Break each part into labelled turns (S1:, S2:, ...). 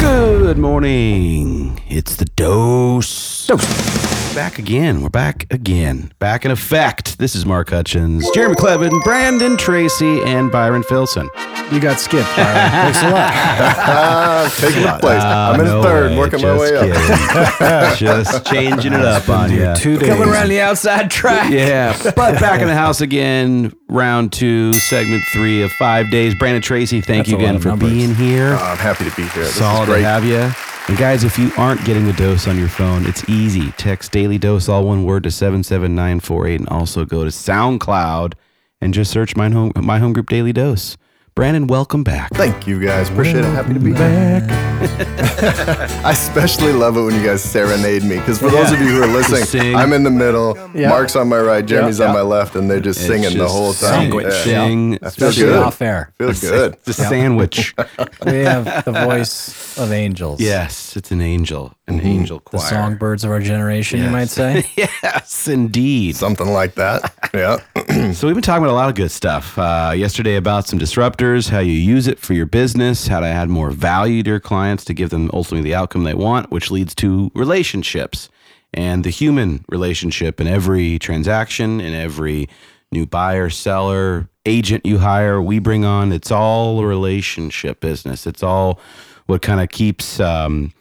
S1: Good morning. It's the dose. Dose. Back again. We're back again. Back in effect. This is Mark Hutchins, Jeremy Clevin, Brandon Tracy, and Byron Filson.
S2: You got skipped. Byron. Thanks a lot.
S3: Taking the place.
S1: Ah,
S3: I'm in
S1: no
S3: third,
S1: way.
S3: working my
S1: Just
S3: way up.
S1: Just changing it up on you.
S2: Two days.
S4: Coming around the outside track.
S1: Yeah, but back in the house again. Round two, segment three of five days. Brandon Tracy, thank
S2: That's
S1: you again for
S2: numbers.
S1: being here.
S3: Oh, I'm happy to be here. This
S1: Solid
S3: is
S1: to
S3: great.
S1: have you. And guys, if you aren't getting the dose on your phone, it's easy. Text daily dose, all one word, to 77948 and also go to SoundCloud and just search my home, my home group daily dose. Brandon, welcome back.
S3: Thank you guys. Appreciate it. Happy to be back. I especially love it when you guys serenade me because for those of you who are listening. I'm in the middle.
S2: Yeah.
S3: Mark's on my right. Jeremy's
S2: Yeah.
S3: on my left, and they're just
S1: It's
S3: singing the whole time.
S1: Sandwich.
S3: Yeah.
S1: Sing.
S3: That feels good.
S2: off air.
S3: Feels good.
S1: It's a sandwich.
S2: We have the voice of angels.
S1: yes, it's an angel, an angel
S2: The
S1: choir.
S2: songbirds of our generation, you might say.
S1: yes, indeed.
S3: Something like that. Yeah.
S1: So we've been talking about a lot of good stuff uh, yesterday about some disruptors, how you use it for your business, how to add more value to your clients to give them ultimately the outcome they want, which leads to relationships and the human relationship in every transaction, in every new buyer, seller, agent you hire, we bring on. It's all a relationship business. It's all what kind of keeps. Um,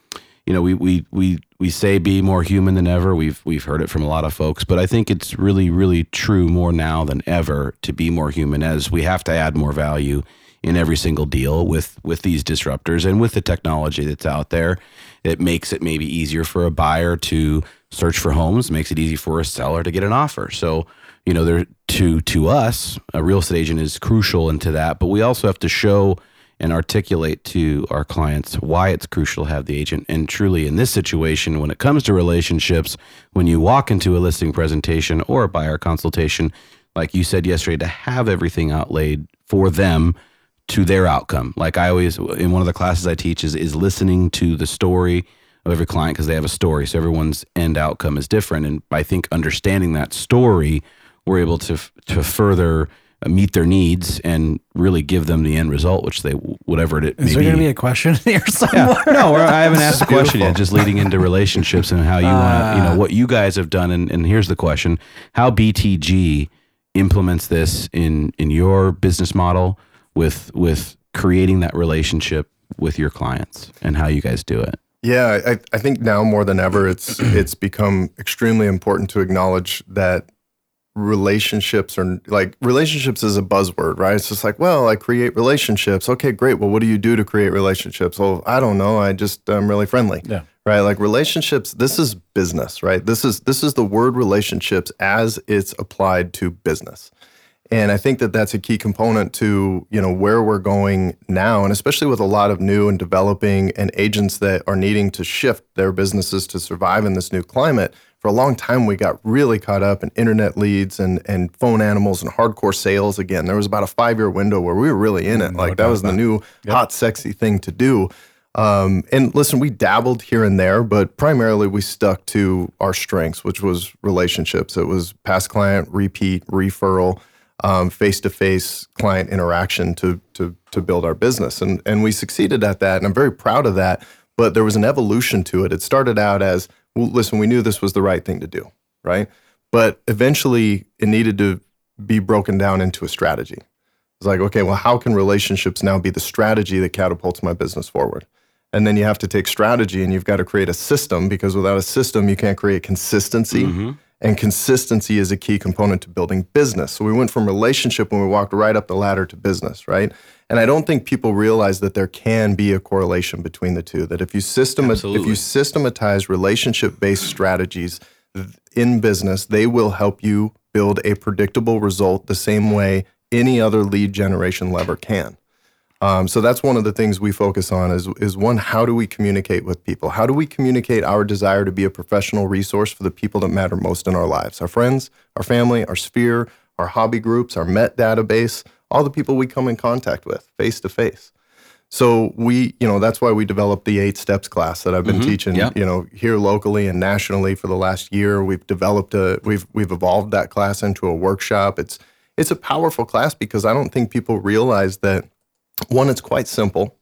S1: you know, we we we we say be more human than ever. We've we've heard it from a lot of folks, but I think it's really really true more now than ever to be more human as we have to add more value in every single deal with with these disruptors and with the technology that's out there. It makes it maybe easier for a buyer to search for homes, makes it easy for a seller to get an offer. So, you know, there to to us, a real estate agent is crucial into that, but we also have to show and articulate to our clients why it's crucial to have the agent. And truly, in this situation, when it comes to relationships, when you walk into a listing presentation or a buyer consultation, like you said yesterday, to have everything outlaid for them to their outcome. Like I always, in one of the classes I teach, is, is listening to the story of every client because they have a story. So everyone's end outcome is different. And I think understanding that story, we're able to, to further meet their needs and really give them the end result, which they whatever it is. may
S2: Is there going to be a question here somewhere?
S1: yeah. No, I haven't asked the question yet. Just leading into relationships and how you want to, you know, uh. what you guys have done. And, and here's the question: How BTG implements this in in your business model with with creating that relationship with your clients and how you guys do it.
S3: Yeah, I, I think now more than ever, it's it's become extremely important to acknowledge that relationships or like relationships is a buzzword, right? It's just like, well, I create relationships. Okay, great. Well, what do you do to create relationships? Well, I don't know. I just I'm really friendly.
S2: Yeah.
S3: Right. Like relationships. This is business, right? This is this is the word relationships as it's applied to business. And I think that that's a key component to you know where we're going now, and especially with a lot of new and developing and agents that are needing to shift their businesses to survive in this new climate. For a long time, we got really caught up in internet leads and and phone animals and hardcore sales. Again, there was about a five year window where we were really in it. Like that was the new hot, sexy thing to do. Um, and listen, we dabbled here and there, but primarily we stuck to our strengths, which was relationships. It was past client, repeat, referral, face to face client interaction to to to build our business, and and we succeeded at that, and I'm very proud of that. But there was an evolution to it. It started out as, well, listen, we knew this was the right thing to do, right? But eventually, it needed to be broken down into a strategy. It's like, okay, well, how can relationships now be the strategy that catapults my business forward? And then you have to take strategy and you've got to create a system because without a system, you can't create consistency. Mm-hmm. And consistency is a key component to building business. So we went from relationship when we walked right up the ladder to business, right? And I don't think people realize that there can be a correlation between the two. That if you system if you systematize relationship-based strategies in business, they will help you build a predictable result the same way any other lead generation lever can. Um, so that's one of the things we focus on is is one how do we communicate with people? How do we communicate our desire to be a professional resource for the people that matter most in our lives? Our friends, our family, our sphere, our hobby groups, our Met database, all the people we come in contact with face to face. So we, you know, that's why we developed the eight steps class that I've been teaching,
S1: Yep.
S3: you know, here locally and nationally for the last year. We've developed a we've we've evolved that class into a workshop. It's it's a powerful class because I don't think people realize that One, it's quite simple.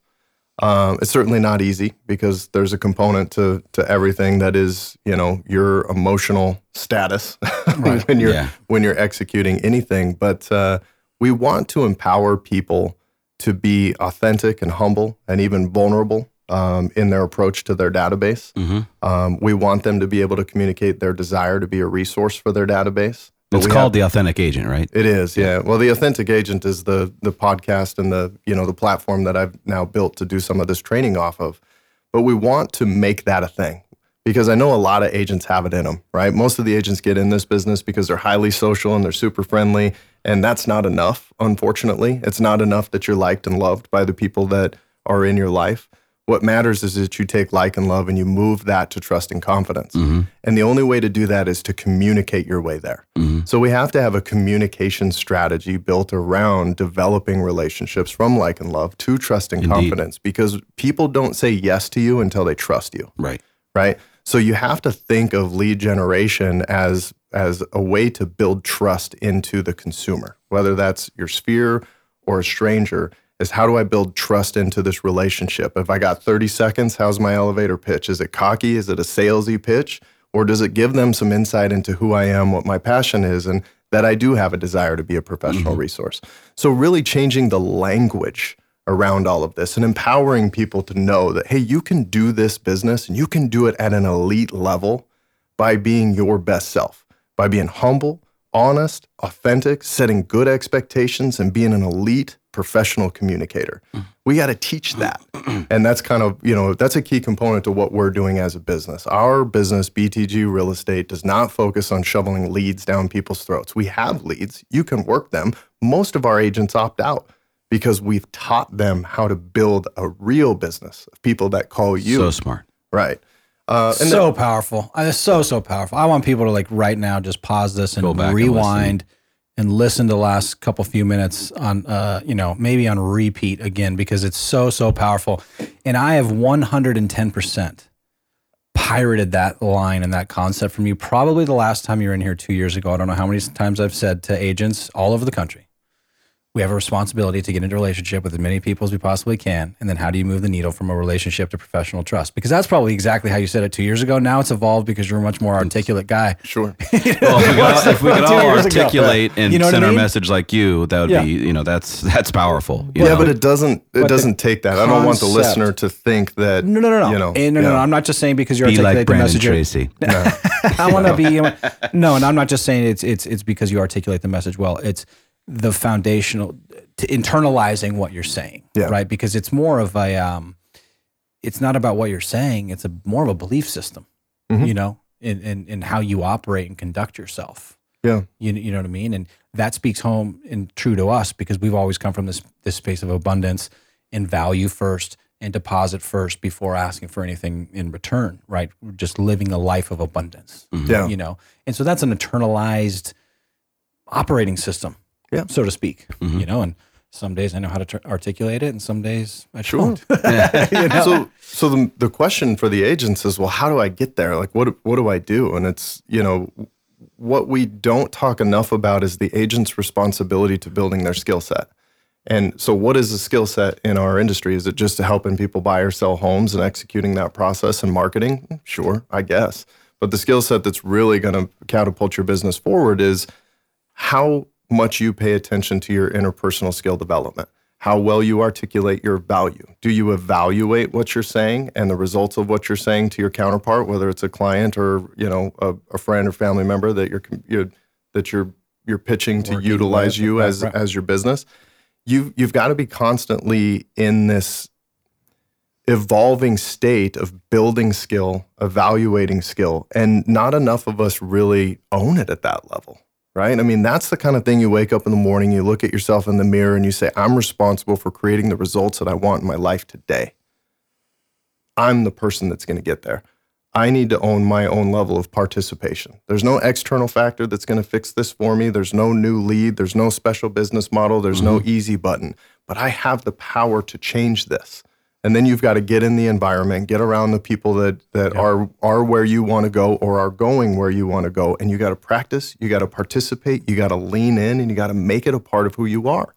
S3: Um, it's certainly not easy because there's a component to to everything that is you know your emotional status when you're
S1: Yeah.
S3: when you're executing anything. But uh, we want to empower people to be authentic and humble and even vulnerable um, in their approach to their database. Um, we want them to be able to communicate their desire to be a resource for their database. But
S1: It's called the authentic agent, right?
S3: it is, yeah. Well, the Authentic Agent is the the podcast and the you know the platform that I've now built to do some of this training off of. But we want to make that a thing because I know a lot of agents have it in them, right? Most of the agents get in this business because they're highly social and they're super friendly, and that's not enough. Unfortunately, it's not enough that you're liked and loved by the people that are in your life. What matters is that you take like and love and you move that to trust and confidence. Mm-hmm. And the only way to do that is to communicate your way there. Mm-hmm. So we have to have a communication strategy built around developing relationships from like and love to trust and confidence because people don't say yes to you until they trust you
S1: Right.
S3: right? So you have to think of lead generation as as a way to build trust into the consumer, whether that's your sphere or a stranger. Is how do I build trust into this relationship? If I got 30 seconds, how's my elevator pitch? Is it cocky? Is it a salesy pitch? Or does it give them some insight into who I am, what my passion is, and that I do have a desire to be a professional mm-hmm. resource? So, really changing the language around all of this and empowering people to know that, hey, you can do this business and you can do it at an elite level by being your best self, by being humble, honest, authentic, setting good expectations, and being an elite professional communicator. We got to teach that. And that's kind of, you know, that's a key component to what we're doing as a business. Our business, BTG Real Estate, does not focus on shoveling leads down people's throats. We have leads, you can work them. Most of our agents opt out because we've taught them how to build a real business of people that call you.
S1: So smart.
S3: right. Uh, and
S2: so powerful. Uh, It's so so powerful. I want people to like right now just pause this and
S1: back and
S2: rewind and listen to the last couple few minutes on uh you know maybe on repeat again because it's so so powerful. And I have 110% pirated that line and that concept from you probably the last time you were in here 2 years ago. I don't know how many times I've said to agents all over the country we have a responsibility to get into a relationship with as many people as we possibly can. And then how do you move the needle from a relationship to professional trust? Because that's probably exactly how you said it two years ago. Now it's evolved because you're a much more articulate guy.
S3: Sure.
S1: Well, if we could all, if we could all
S2: years ago.
S1: articulate and
S2: You know what I
S1: send our message like you, that would
S2: Yeah.
S1: be, you know, that's that's powerful. you
S3: Yeah,
S1: know?
S3: but it doesn't. It
S2: the
S3: doesn't take that. I don't want the listener to think that.
S2: No, no, no, no.
S3: You know,
S2: Eh, no, no, no. I'm not just saying because you
S1: be
S2: articulate
S1: like
S2: the
S1: Brandon
S2: message.
S1: Tracy.
S2: I want to be no, and I'm not just saying it's it's it's because you articulate the message well. It's the foundational to internalizing what you're saying,
S3: Yeah.
S2: right? Because it's more of a um, it's not about what you're saying. It's a more of a belief system,
S3: Mhm.
S2: you know, in, in in how you operate and conduct yourself.
S3: Yeah.
S2: You, you know what I mean? And that speaks home and true to us because we've always come from this this space of abundance and value first and deposit first before asking for anything in return, right? We're just living a life of abundance.
S3: Yeah.
S2: You know. And so that's an internalized operating system,
S3: Yeah.
S2: so to speak. Mm-hmm. You know, and some days I know how to tr- articulate it and some days I
S3: Sure.
S2: don't.
S3: So, so the the question for the agents is, well, how do I get there? Like, what what do I do? And it's you know, what we don't talk enough about is the agent's responsibility to building their skill set. And so, what is the skill set in our industry? Is it just to helping people buy or sell homes and executing that process and marketing? Sure, I guess. But the skill set that's really going to catapult your business forward is how much you pay attention to your interpersonal skill development, how well you articulate your value. Do you evaluate what you're saying and the results of what you're saying to your counterpart, whether it's a client or you know a, a friend or family member that you're, you're that you're you're pitching to
S2: Working
S3: utilize you as
S2: right.
S3: as your business? You've you've got to be constantly in this evolving state of building skill, evaluating skill, and not enough of us really own it at that level, right? I mean, that's the kind of thing you wake up in the morning, you look at yourself in the mirror, and you say, I'm responsible for creating the results that I want in my life today. I'm the person that's going to get there. I need to own my own level of participation. There's no external factor that's going to fix this for me. There's no new lead. There's no special business model. There's no mm-hmm. easy button. But I have the power to change this. And then you've got to get in the environment, get around the people that that are are where you want to go or are going where you want to go. And you got to practice, you got to participate, you got to lean in, and you got to make it a part of who you are.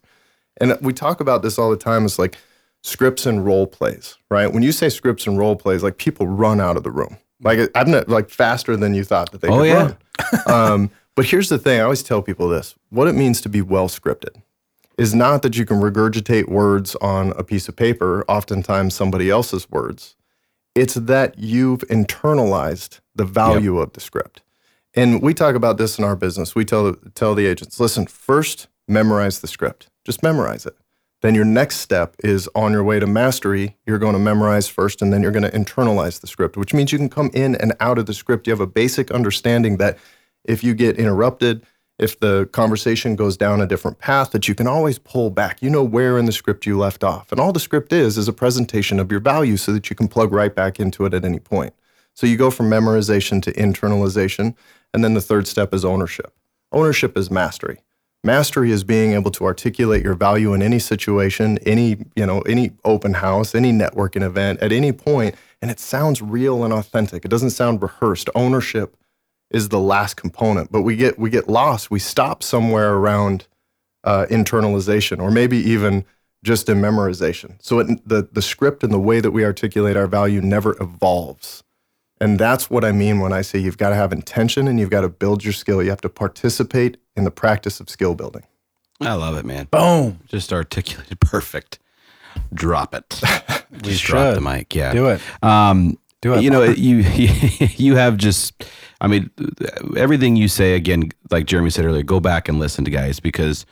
S3: And we talk about this all the time. It's like scripts and role plays, right? When you say scripts and role plays, like people run out of the room. Like I'm not like faster than you thought that they
S1: Oh,
S3: could
S1: yeah.
S3: run. um, but here's the thing: I always tell people this: what it means to be well scripted is not that you can regurgitate words on a piece of paper, oftentimes somebody else's words. It's that you've internalized the value of the script. And we talk about this in our business. We tell tell the agents, listen, first memorize the script. Just memorize it. Then your next step is on your way to mastery, you're going to memorize first and then you're going to internalize the script, which means you can come in and out of the script. You have a basic understanding that if you get interrupted, if the conversation goes down a different path, that you can always pull back. You know where in the script you left off. And all the script is is a presentation of your value so that you can plug right back into it at any point. So you go from memorization to internalization. And then the third step is ownership. Ownership is mastery. Mastery is being able to articulate your value in any situation, any, you know, any open house, any networking event, at any point, and it sounds real and authentic. It doesn't sound rehearsed. Ownership is the last component, but we get we get lost. We stop somewhere around uh, internalization, or maybe even just in memorization. So it, the the script and the way that we articulate our value never evolves. And that's what I mean when I say you've got to have intention and you've got to build your skill. You have to participate in the practice of skill building.
S1: I love it, man.
S2: Boom.
S1: Just articulated perfect. Drop it.
S2: We
S1: Just drop the mic. Yeah.
S2: Do it.
S1: Um,
S2: Do it.
S1: You know, you you have just. I mean, everything you say again, like Jeremy said earlier, go back and listen to guys because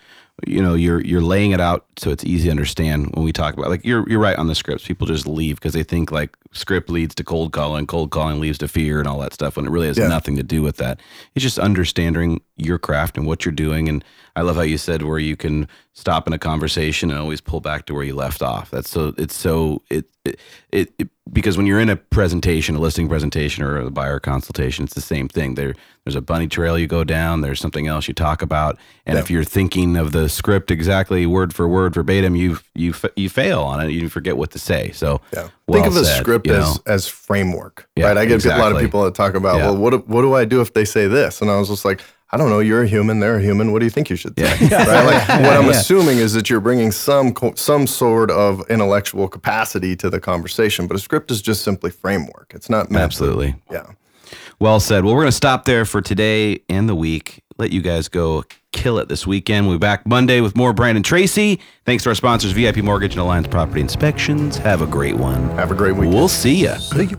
S1: you know you're you're laying it out so it's easy to understand when we talk about like you're you're right on the scripts. People just leave because they think like script leads to cold calling, cold calling leads to fear and all that stuff when it really has
S3: Yeah.
S1: nothing to do with that. It's just understanding your craft and what you're doing. And I love how you said where you can stop in a conversation and always pull back to where you left off. That's so it's so it it, it, it because when you're in a presentation, a listing presentation or a buyer consultation, it's the same thing. There there's a bunny trail you go down, there's something else you talk about, and if you're thinking of the script exactly word for word verbatim, you you you fail on it. You forget what to say. So
S3: Yeah.
S1: Well
S3: Think of a
S1: said,
S3: script as
S1: know?
S3: as framework,
S1: Yeah,
S3: right? I get a lot of people that talk about,
S1: Yeah.
S3: well, what do- what do I do if they say this? And I was just like, I don't know. You're a human. They're a human. What do you think you should say? right? Like, what I'm assuming is that you're bringing some some sort of intellectual capacity to the conversation, but a script is just simply framework. It's not
S1: absolutely.
S3: Yeah.
S1: Well said. Well, we're going to stop there for today and the week. Let you guys go kill it this weekend. We'll be back Monday with more Brandon Tracy. Thanks to our sponsors, VIP Mortgage and Alliance Property Inspections. Have a great one.
S3: Have a great week.
S1: We'll see ya.
S3: See you.